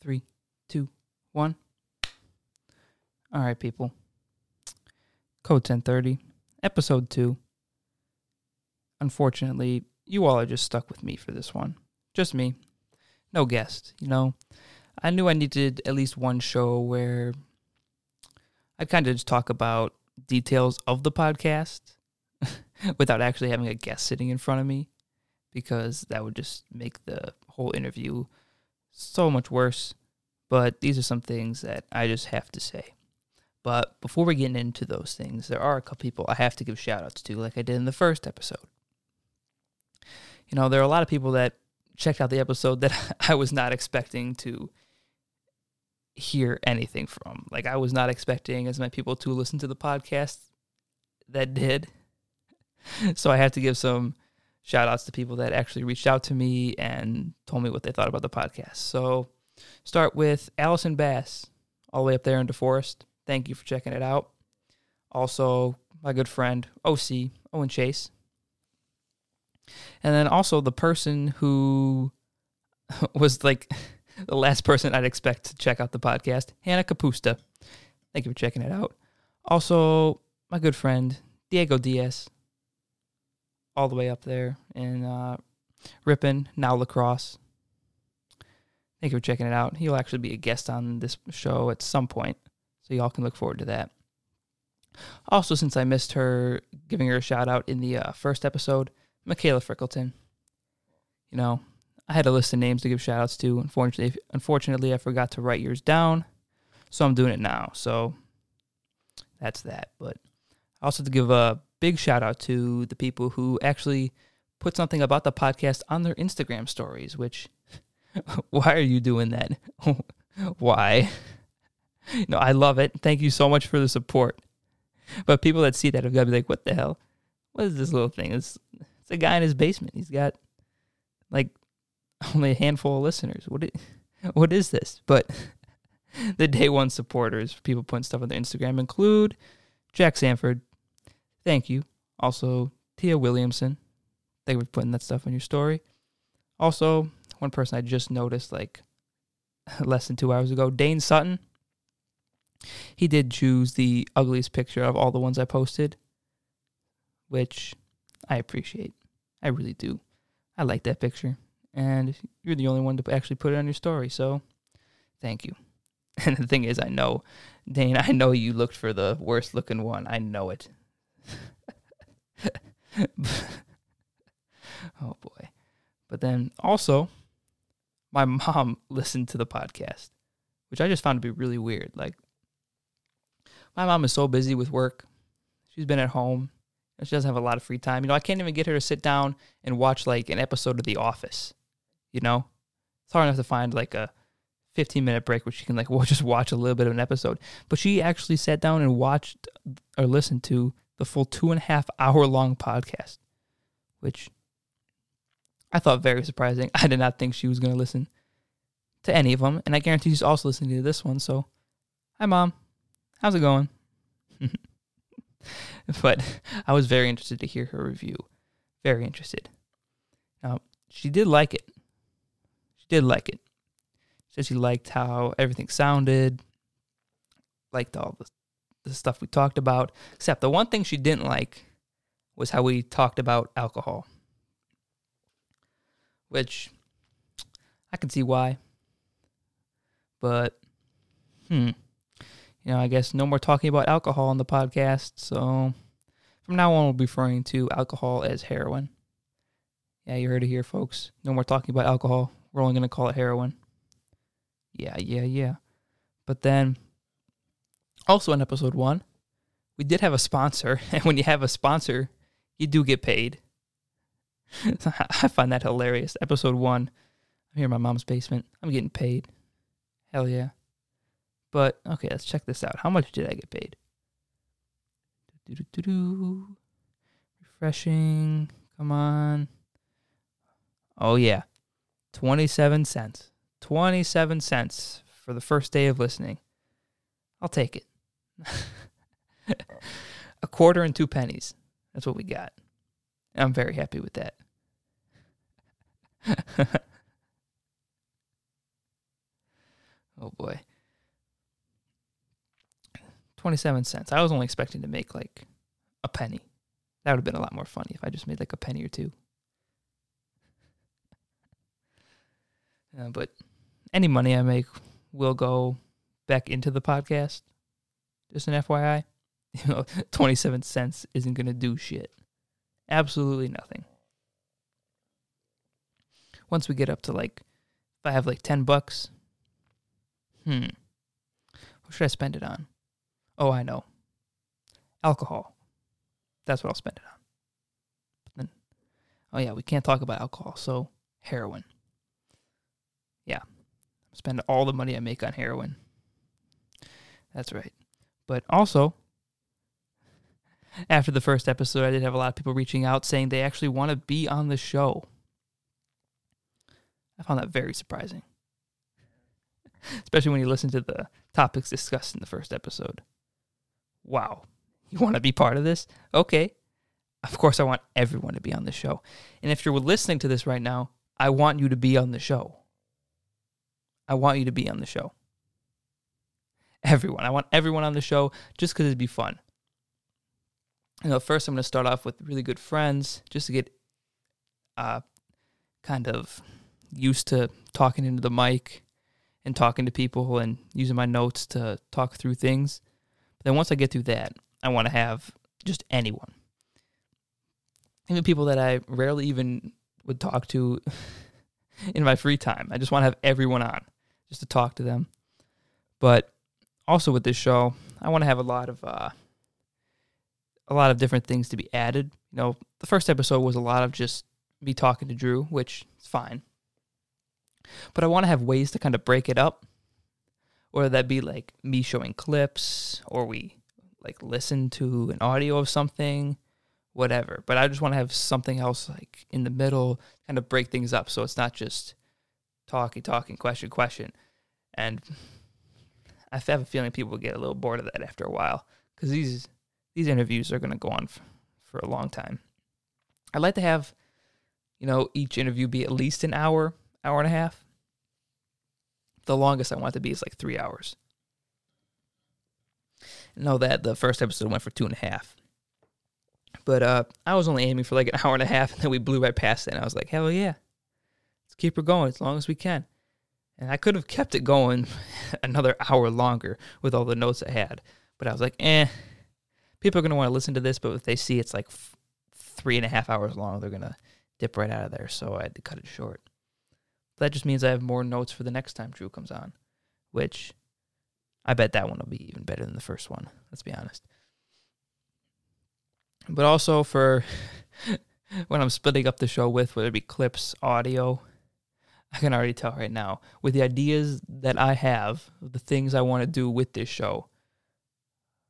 Three, two, one. All right, people. Code 1030, episode two. Unfortunately, you all are just stuck with me for this one. Just me. No guest, you know. I knew I needed at least one show where I'd kind of just talk about details of the podcast without actually having a guest sitting in front of me because that would just make the whole interview so much worse. But these are some things that I just have to say. But before we get into those things, there are a couple people I have to give shout outs to, like I did in the first episode. You know, there are a lot of people that checked out the episode that I was not expecting to hear anything from. Like, I was not expecting as many people to listen to the podcast that did. So I have to give some shout outs to people that actually reached out to me and told me what they thought about the podcast. So, start with Allison Bass, all the way up there in DeForest. Thank you for checking it out. Also, my good friend OC, Owen Chase. And then also the person who was like the last person I'd expect to check out the podcast, Hannah Capusta. Thank you for checking it out. Also, my good friend Diego Diaz, all the way up there in uh, Ripon, now La Crosse. Thank you for checking it out. He'll actually be a guest on this show at some point, so y'all can look forward to that. Also, since I missed her giving her a shout out in the uh, first episode, Michaela Frickleton. You know, I had a list of names to give shout outs to. Unfortunately, unfortunately, I forgot to write yours down, so I'm doing it now. So that's that. But I also have to give a big shout out to the people who actually put something about the podcast on their Instagram stories, which why are you doing that? why? No, I love it. Thank you so much for the support. But people that see that have got to be like, what the hell? What is this little thing? It's, it's a guy in his basement. He's got like only a handful of listeners. What is, what is this? But the day one supporters, people putting stuff on their Instagram include Jack Sanford. Thank you. Also, Tia Williamson. Thank you for putting that stuff on your story. Also, one person I just noticed like less than two hours ago, Dane Sutton. He did choose the ugliest picture of all the ones I posted, which I appreciate. I really do. I like that picture. And you're the only one to actually put it on your story, so thank you. And the thing is, I know, Dane, I know you looked for the worst looking one. I know it. oh boy. But then also, my mom listened to the podcast, which I just found to be really weird. Like, my mom is so busy with work. She's been at home. And she doesn't have a lot of free time. You know, I can't even get her to sit down and watch like an episode of The Office. You know, it's hard enough to find like a 15 minute break where she can like well, just watch a little bit of an episode. But she actually sat down and watched or listened to the full two and a half hour long podcast, which I thought very surprising. I did not think she was going to listen to any of them, and I guarantee she's also listening to this one. So, hi, mom, how's it going? but I was very interested to hear her review. Very interested. Now, she did like it. She did like it. She said she liked how everything sounded, liked all the, the stuff we talked about, except the one thing she didn't like was how we talked about alcohol. Which I can see why. But, hmm you know, I guess no more talking about alcohol on the podcast. So from now on, we'll be referring to alcohol as heroin. Yeah, you heard it here, folks. No more talking about alcohol. We're only going to call it heroin. Yeah, yeah, yeah. But then, also in episode one, we did have a sponsor. And when you have a sponsor, you do get paid. I find that hilarious. Episode one, I'm here in my mom's basement. I'm getting paid. Hell yeah. But okay, let's check this out. How much did I get paid? Do-do-do-do. Refreshing. Come on. Oh yeah. 27 cents. 27 cents for the first day of listening. I'll take it. A quarter and two pennies. That's what we got. I'm very happy with that. Oh boy. 27 cents. I was only expecting to make like a penny. That would have been a lot more funny if I just made like a penny or two. Uh, but any money I make will go back into the podcast. Just an FYI. You know, 27 cents isn't going to do shit. Absolutely nothing. Once we get up to like, if I have like 10 bucks, hmm, what should I spend it on? Oh, I know. Alcohol. That's what I'll spend it on. Then, oh yeah, we can't talk about alcohol, so heroin. Yeah, spend all the money I make on heroin. That's right. But also, after the first episode, I did have a lot of people reaching out saying they actually want to be on the show. I found that very surprising. Especially when you listen to the topics discussed in the first episode. Wow. You want to be part of this? Okay. Of course, I want everyone to be on the show. And if you're listening to this right now, I want you to be on the show. I want you to be on the show. Everyone. I want everyone on the show just because it'd be fun. You know, first I'm going to start off with really good friends just to get uh, kind of used to talking into the mic and talking to people and using my notes to talk through things. But then once I get through that, I want to have just anyone. Even people that I rarely even would talk to in my free time. I just want to have everyone on just to talk to them. But also with this show, I want to have a lot of uh, a lot of different things to be added. You know, the first episode was a lot of just me talking to Drew, which is fine. But I want to have ways to kind of break it up. Or that be like me showing clips, or we like listen to an audio of something, whatever. But I just want to have something else like in the middle, kind of break things up so it's not just talking, talking, question, question. And I have a feeling people will get a little bored of that after a while because these these interviews are going to go on for a long time. I'd like to have, you know, each interview be at least an hour, hour and a half. The longest I want to be is like three hours. Know that the first episode went for two and a half. But uh, I was only aiming for like an hour and a half, and then we blew right past it. And I was like, hell yeah, let's keep her going as long as we can. And I could have kept it going another hour longer with all the notes I had. But I was like, eh, people are going to want to listen to this, but if they see it's like f- three and a half hours long, they're going to dip right out of there. So I had to cut it short. But that just means I have more notes for the next time Drew comes on, which I bet that one will be even better than the first one. Let's be honest. But also for when I'm splitting up the show with, whether it be clips, audio, I can already tell right now with the ideas that I have, the things I want to do with this show,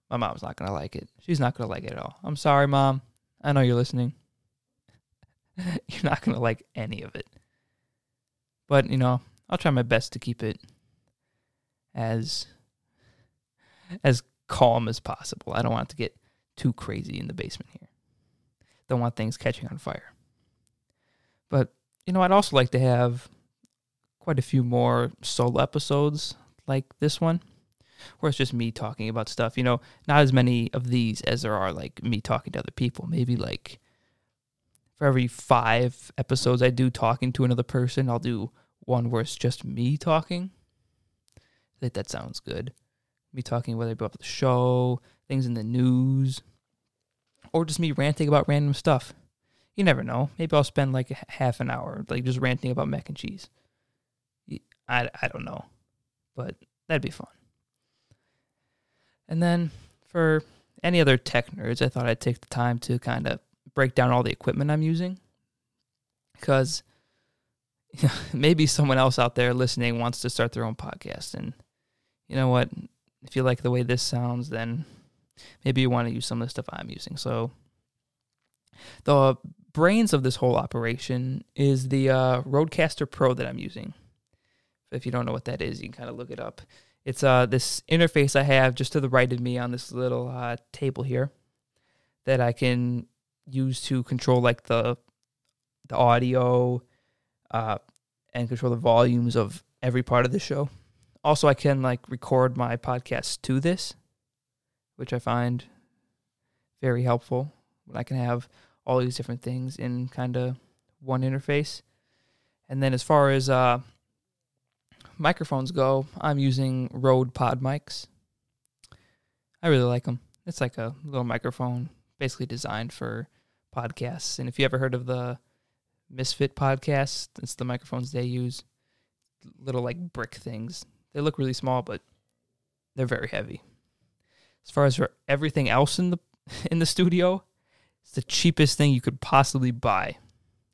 my mom's not going to like it. She's not going to like it at all. I'm sorry, mom. I know you're listening. you're not going to like any of it. But, you know, I'll try my best to keep it as as calm as possible. I don't want to get too crazy in the basement here. Don't want things catching on fire. But, you know, I'd also like to have quite a few more solo episodes like this one, where it's just me talking about stuff. You know, not as many of these as there are like me talking to other people. Maybe like for every five episodes I do talking to another person, I'll do one where it's just me talking. I think that sounds good. Me talking whether about the show, things in the news, or just me ranting about random stuff. You never know. Maybe I'll spend like half an hour like just ranting about mac and cheese. I, I don't know, but that'd be fun. And then for any other tech nerds, I thought I'd take the time to kind of break down all the equipment I'm using because maybe someone else out there listening wants to start their own podcast. And you know what? If you like the way this sounds, then maybe you want to use some of the stuff I'm using. So the brains of this whole operation is the uh, Rodecaster Pro that I'm using. If you don't know what that is, you can kind of look it up. It's uh, this interface I have just to the right of me on this little uh, table here that I can use to control like the the audio uh, and control the volumes of every part of the show. Also, I can like record my podcast to this, which I find very helpful. When I can have all these different things in kind of one interface. And then as far as uh, microphones go, I'm using Rode Pod mics. I really like them. It's like a little microphone, basically designed for podcasts. And if you ever heard of the Misfit podcast, it's the microphones they use. Little like brick things. They look really small, but they're very heavy. As far as for everything else in the in the studio, it's the cheapest thing you could possibly buy.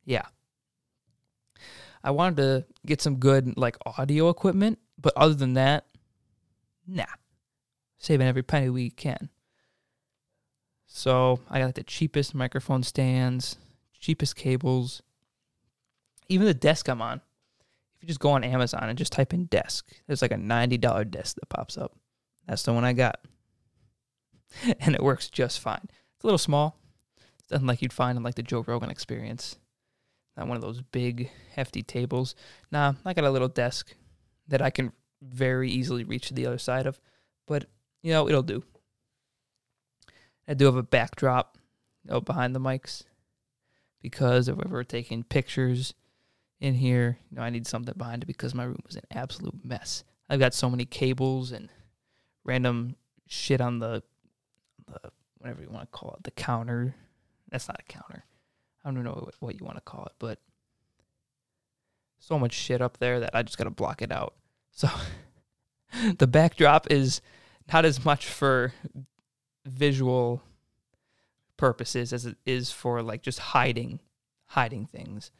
Yeah. I wanted to get some good like audio equipment, but other than that, nah. Saving every penny we can. So I got like the cheapest microphone stands, cheapest cables, even the desk I'm on. If you just go on Amazon and just type in desk, there's like a $90 desk that pops up. That's the one I got. and it works just fine. It's a little small. It's nothing like you'd find in like the Joe Rogan experience. Not one of those big, hefty tables. Nah, I got a little desk that I can very easily reach to the other side of. But, you know, it'll do. I do have a backdrop you know, behind the mics because if we're taking pictures in here, you know, I need something behind it because my room was an absolute mess. I've got so many cables and random shit on the the whatever you want to call it, the counter. That's not a counter. I don't know what you want to call it, but so much shit up there that I just got to block it out. So the backdrop is not as much for visual purposes as it is for like just hiding hiding things.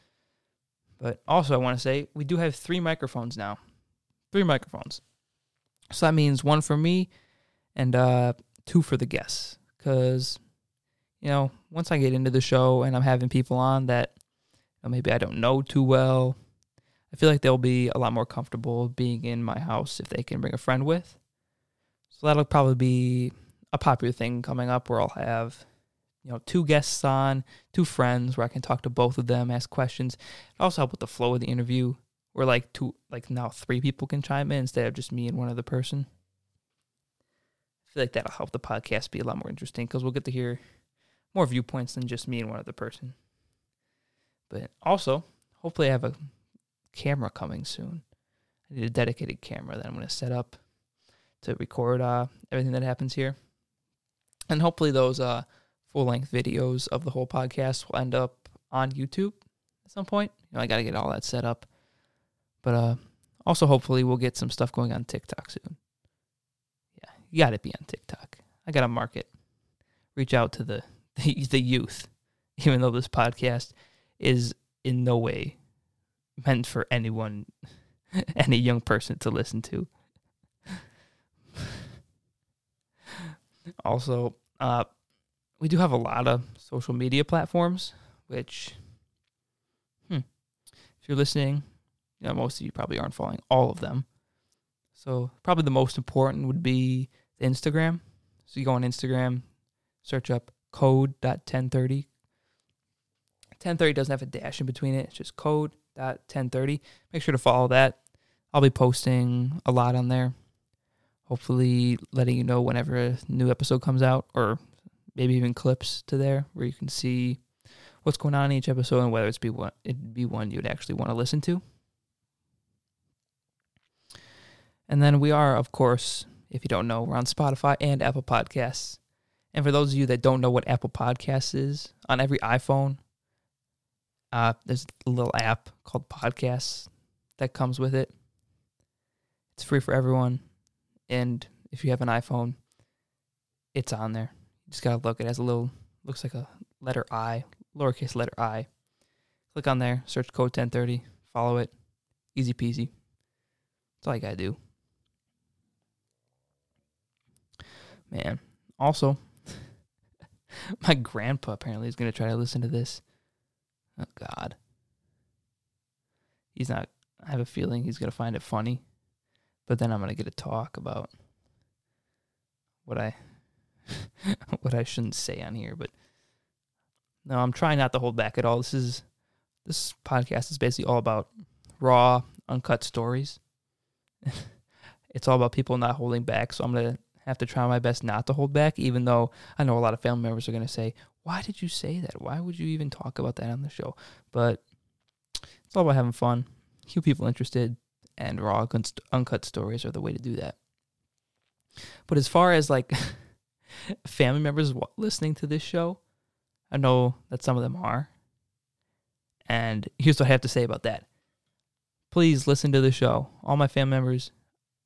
But also I want to say we do have three microphones now. Three microphones. So that means one for me and uh two for the guests cuz you know, once I get into the show and I'm having people on that you know, maybe I don't know too well, I feel like they'll be a lot more comfortable being in my house if they can bring a friend with. So that'll probably be a popular thing coming up where I'll have you know two guests on, two friends where I can talk to both of them, ask questions. It also help with the flow of the interview. Where like two like now three people can chime in instead of just me and one other person. I feel like that'll help the podcast be a lot more interesting because we'll get to hear more viewpoints than just me and one other person. But also, hopefully, I have a camera coming soon. I need a dedicated camera that I'm going to set up to record uh, everything that happens here and hopefully those uh, full length videos of the whole podcast will end up on YouTube at some point. You know, I got to get all that set up, but uh, also hopefully we'll get some stuff going on TikTok soon. Yeah, you got to be on TikTok. I got to market, reach out to the, the youth, even though this podcast is in no way meant for anyone, any young person to listen to. also, uh, we do have a lot of social media platforms, which, hmm, if you're listening, you know, most of you probably aren't following all of them. So probably the most important would be Instagram. So you go on Instagram, search up code.1030. 1030 doesn't have a dash in between it. It's just code.1030. Make sure to follow that. I'll be posting a lot on there hopefully letting you know whenever a new episode comes out or maybe even clips to there where you can see what's going on in each episode and whether it's be one it'd be one you'd actually want to listen to. And then we are, of course, if you don't know, we're on Spotify and Apple Podcasts. And for those of you that don't know what Apple Podcasts is, on every iPhone, uh, there's a little app called Podcasts that comes with it. It's free for everyone. And if you have an iPhone, it's on there. You just gotta look. It has a little looks like a letter I, lowercase letter I. Click on there, search code 1030, follow it. Easy peasy. That's all you gotta do. Man. Also, my grandpa apparently is gonna try to listen to this. Oh God. He's not I have a feeling he's gonna find it funny. But then I'm gonna get a talk about what I what I shouldn't say on here. But no, I'm trying not to hold back at all. This is this podcast is basically all about raw, uncut stories. it's all about people not holding back. So I'm gonna have to try my best not to hold back, even though I know a lot of family members are gonna say, "Why did you say that? Why would you even talk about that on the show?" But it's all about having fun, keep people interested, and raw, uncut stories are the way to do that. But as far as like family members listening to this show, I know that some of them are. And here's what I have to say about that. Please listen to the show. All my family members,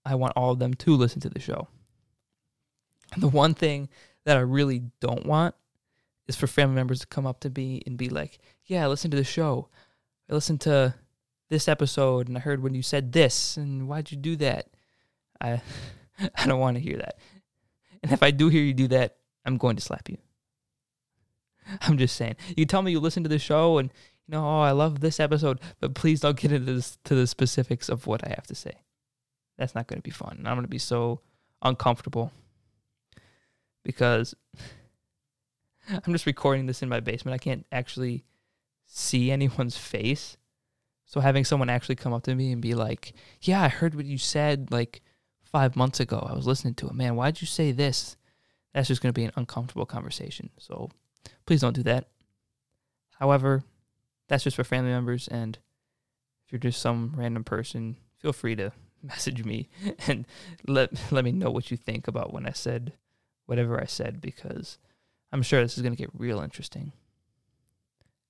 I want all of them to listen to the show. The one thing that I really don't want is for family members to come up to me and be like, "Yeah, I listened to the show. I listened to this episode and I heard when you said this and why'd you do that?" I I don't want to hear that. And if I do hear you do that, I'm going to slap you. I'm just saying. You tell me you listen to the show and you know, oh, I love this episode, but please don't get into this, to the specifics of what I have to say. That's not going to be fun. I'm going to be so uncomfortable because I'm just recording this in my basement. I can't actually see anyone's face. So having someone actually come up to me and be like, "Yeah, I heard what you said like 5 months ago. I was listening to it. Man, why'd you say this?" That's just going to be an uncomfortable conversation. So please don't do that. However, that's just for family members and if you're just some random person, feel free to message me and let let me know what you think about when I said whatever I said because I'm sure this is going to get real interesting.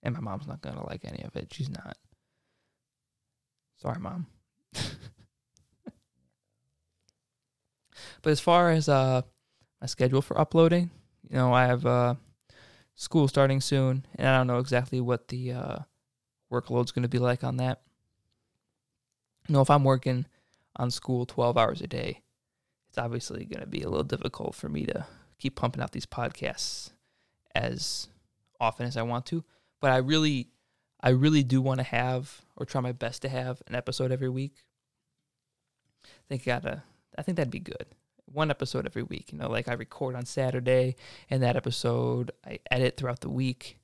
And my mom's not going to like any of it. She's not. Sorry, mom. but as far as uh my schedule for uploading, you know, I have uh school starting soon and I don't know exactly what the uh workload's going to be like on that. You know, if I'm working on school 12 hours a day, it's obviously going to be a little difficult for me to keep pumping out these podcasts as often as I want to. But I really, I really do want to have or try my best to have an episode every week. I think gotta, I think that'd be good. One episode every week, you know, like I record on Saturday, and that episode I edit throughout the week,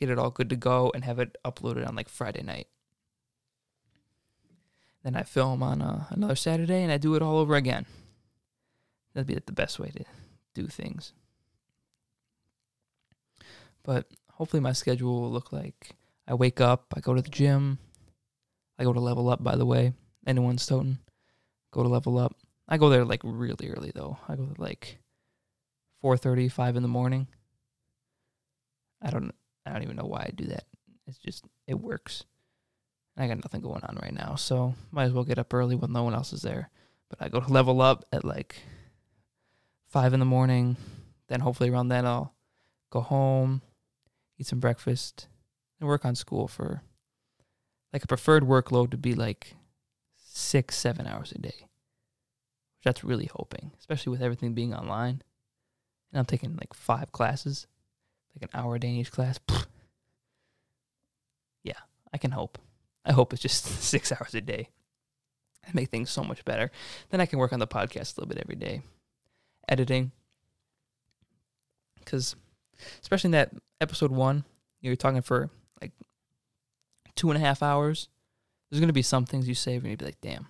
get it all good to go, and have it uploaded on like Friday night. Then I film on uh, another Saturday and I do it all over again. That'd be the best way to do things. But hopefully, my schedule will look like I wake up, I go to the gym, I go to level up, by the way. Anyone Stoughton, go to level up. I go there like really early though. I go like 4:30, 5 in the morning. I don't I don't even know why I do that. It's just it works. I got nothing going on right now, so might as well get up early when no one else is there. But I go to level up at like five in the morning. Then hopefully around then I'll go home, eat some breakfast, and work on school for like a preferred workload to be like six, seven hours a day. Which that's really hoping, especially with everything being online. And I'm taking like five classes, like an hour a day in each class. Yeah, I can hope. I hope it's just six hours a day and make things so much better. Then I can work on the podcast a little bit every day. Editing. Because, especially in that episode one, you're talking for like two and a half hours. There's going to be some things you say where you'd be like, damn,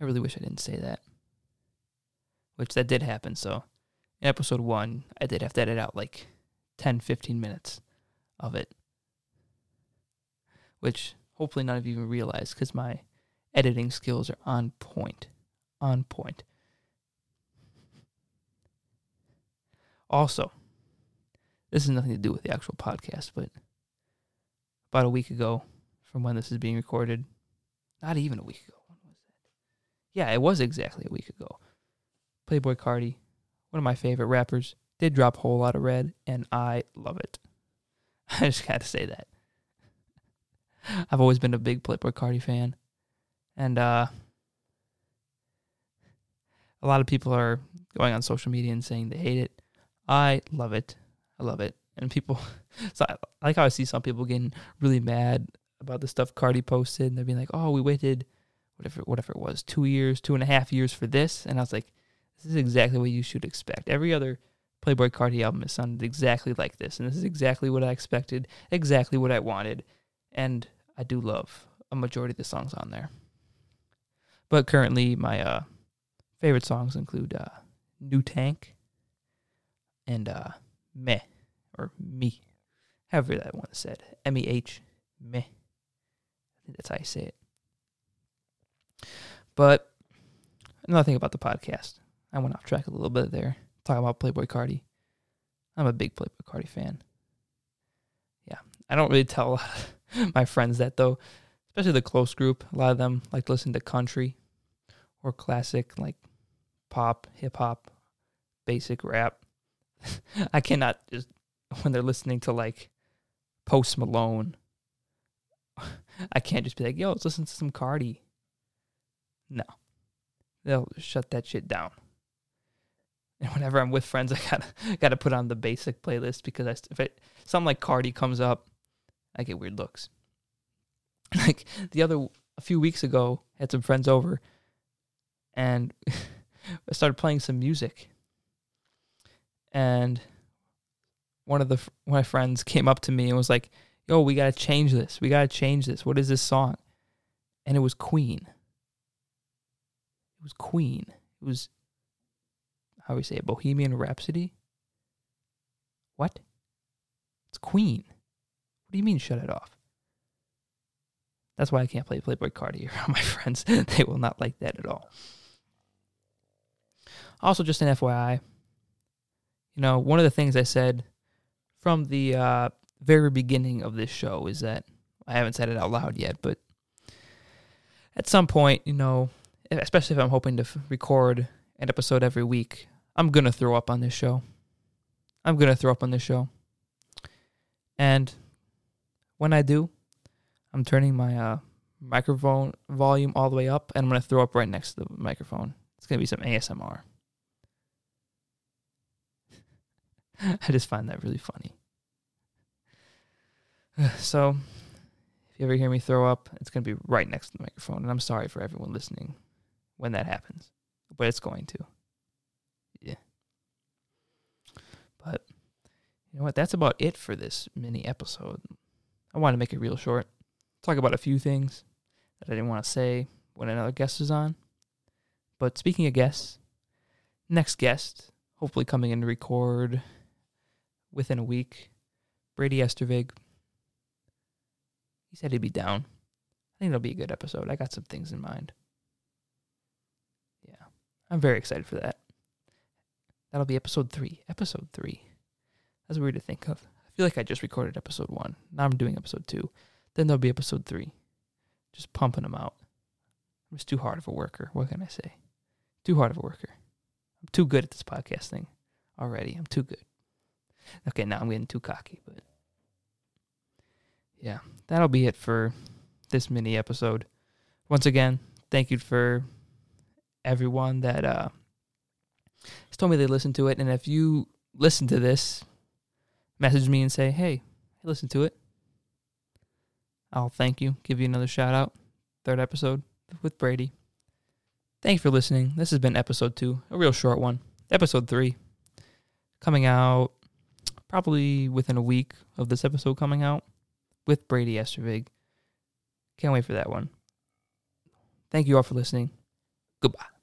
I really wish I didn't say that. Which that did happen. So, in episode one, I did have to edit out like 10, 15 minutes of it. Which hopefully none of you even realize because my editing skills are on point. On point. Also, this has nothing to do with the actual podcast, but about a week ago from when this is being recorded, not even a week ago. When was that? Yeah, it was exactly a week ago. Playboy Carti, one of my favorite rappers, did drop a Whole Lotta Red, and I love it. I just got to say that. I've always been a big Playboy Carti fan, and uh, a lot of people are going on social media and saying they hate it. I love it. I love it. And people, so I, like how I see some people getting really mad about the stuff Carti posted, and they're being like, "Oh, we waited, whatever, whatever it was, two years, two and a half years for this," and I was like, "This is exactly what you should expect. Every other Playboy Carti album has sounded exactly like this, and this is exactly what I expected, exactly what I wanted, and I do love a majority of the songs on there. But currently, my uh, favorite songs include uh, New Tank and uh, Meh or Me, however that one said. M E H, Meh. I think that's how you say it. But another thing about the podcast, I went off track a little bit there, talking about Playboy Carti. I'm a big Playboy Carti fan. Yeah, I don't really tell my friends that though, especially the close group. A lot of them like to listen to country or classic like pop, hip hop, basic rap. I cannot just when they're listening to like Post Malone. I can't just be like, "Yo, let's listen to some Carti." No, they'll shut that shit down. And whenever I'm with friends, I gotta gotta put on the basic playlist because I, if it something like Carti comes up, I get weird looks. Like the other a few weeks ago, I had some friends over, and I started playing some music, and one of the my friends came up to me and was like, "Yo, we gotta change this. We gotta change this. What is this song?" And it was Queen. It was Queen. It was how do we say it? Bohemian Rhapsody. What? It's Queen. What do you mean shut it off? That's why I can't play Playboy Carti around my friends. they will not like that at all. Also, just an FYI, you know, one of the things I said from the uh, very beginning of this show is that I haven't said it out loud yet, but at some point, you know, especially if I'm hoping to f- record an episode every week, I'm going to throw up on this show. I'm going to throw up on this show. And when I do, I'm turning my uh, microphone volume all the way up and I'm going to throw up right next to the microphone. It's going to be some ASMR. I just find that really funny. So, if you ever hear me throw up, it's going to be right next to the microphone. And I'm sorry for everyone listening when that happens, but it's going to. Yeah. But, you know what? That's about it for this mini episode. I want to make it real short. Talk about a few things that I didn't want to say when another guest is on. But speaking of guests, next guest, hopefully coming in to record within a week. Brady Estervig. He said he'd be down. I think it'll be a good episode. I got some things in mind. Yeah. I'm very excited for that. That'll be episode three. Episode three. That's weird to think of. I feel like I just recorded episode one. Now I'm doing episode two. Then there'll be episode three. Just pumping them out. I'm just too hard of a worker. What can I say? Too hard of a worker. I'm too good at this podcast thing already. I'm too good. Okay, now I'm getting too cocky, but yeah, that'll be it for this mini episode. Once again, thank you for everyone that uh has told me they listened to it. And if you listen to this, message me and say, hey, I listened to it. I'll thank you, give you another shout out. Third episode with Brady. Thanks for listening. This has been episode two, a real short one. Episode three coming out probably within a week of this episode coming out with Brady Estervig. Can't wait for that one. Thank you all for listening. Goodbye.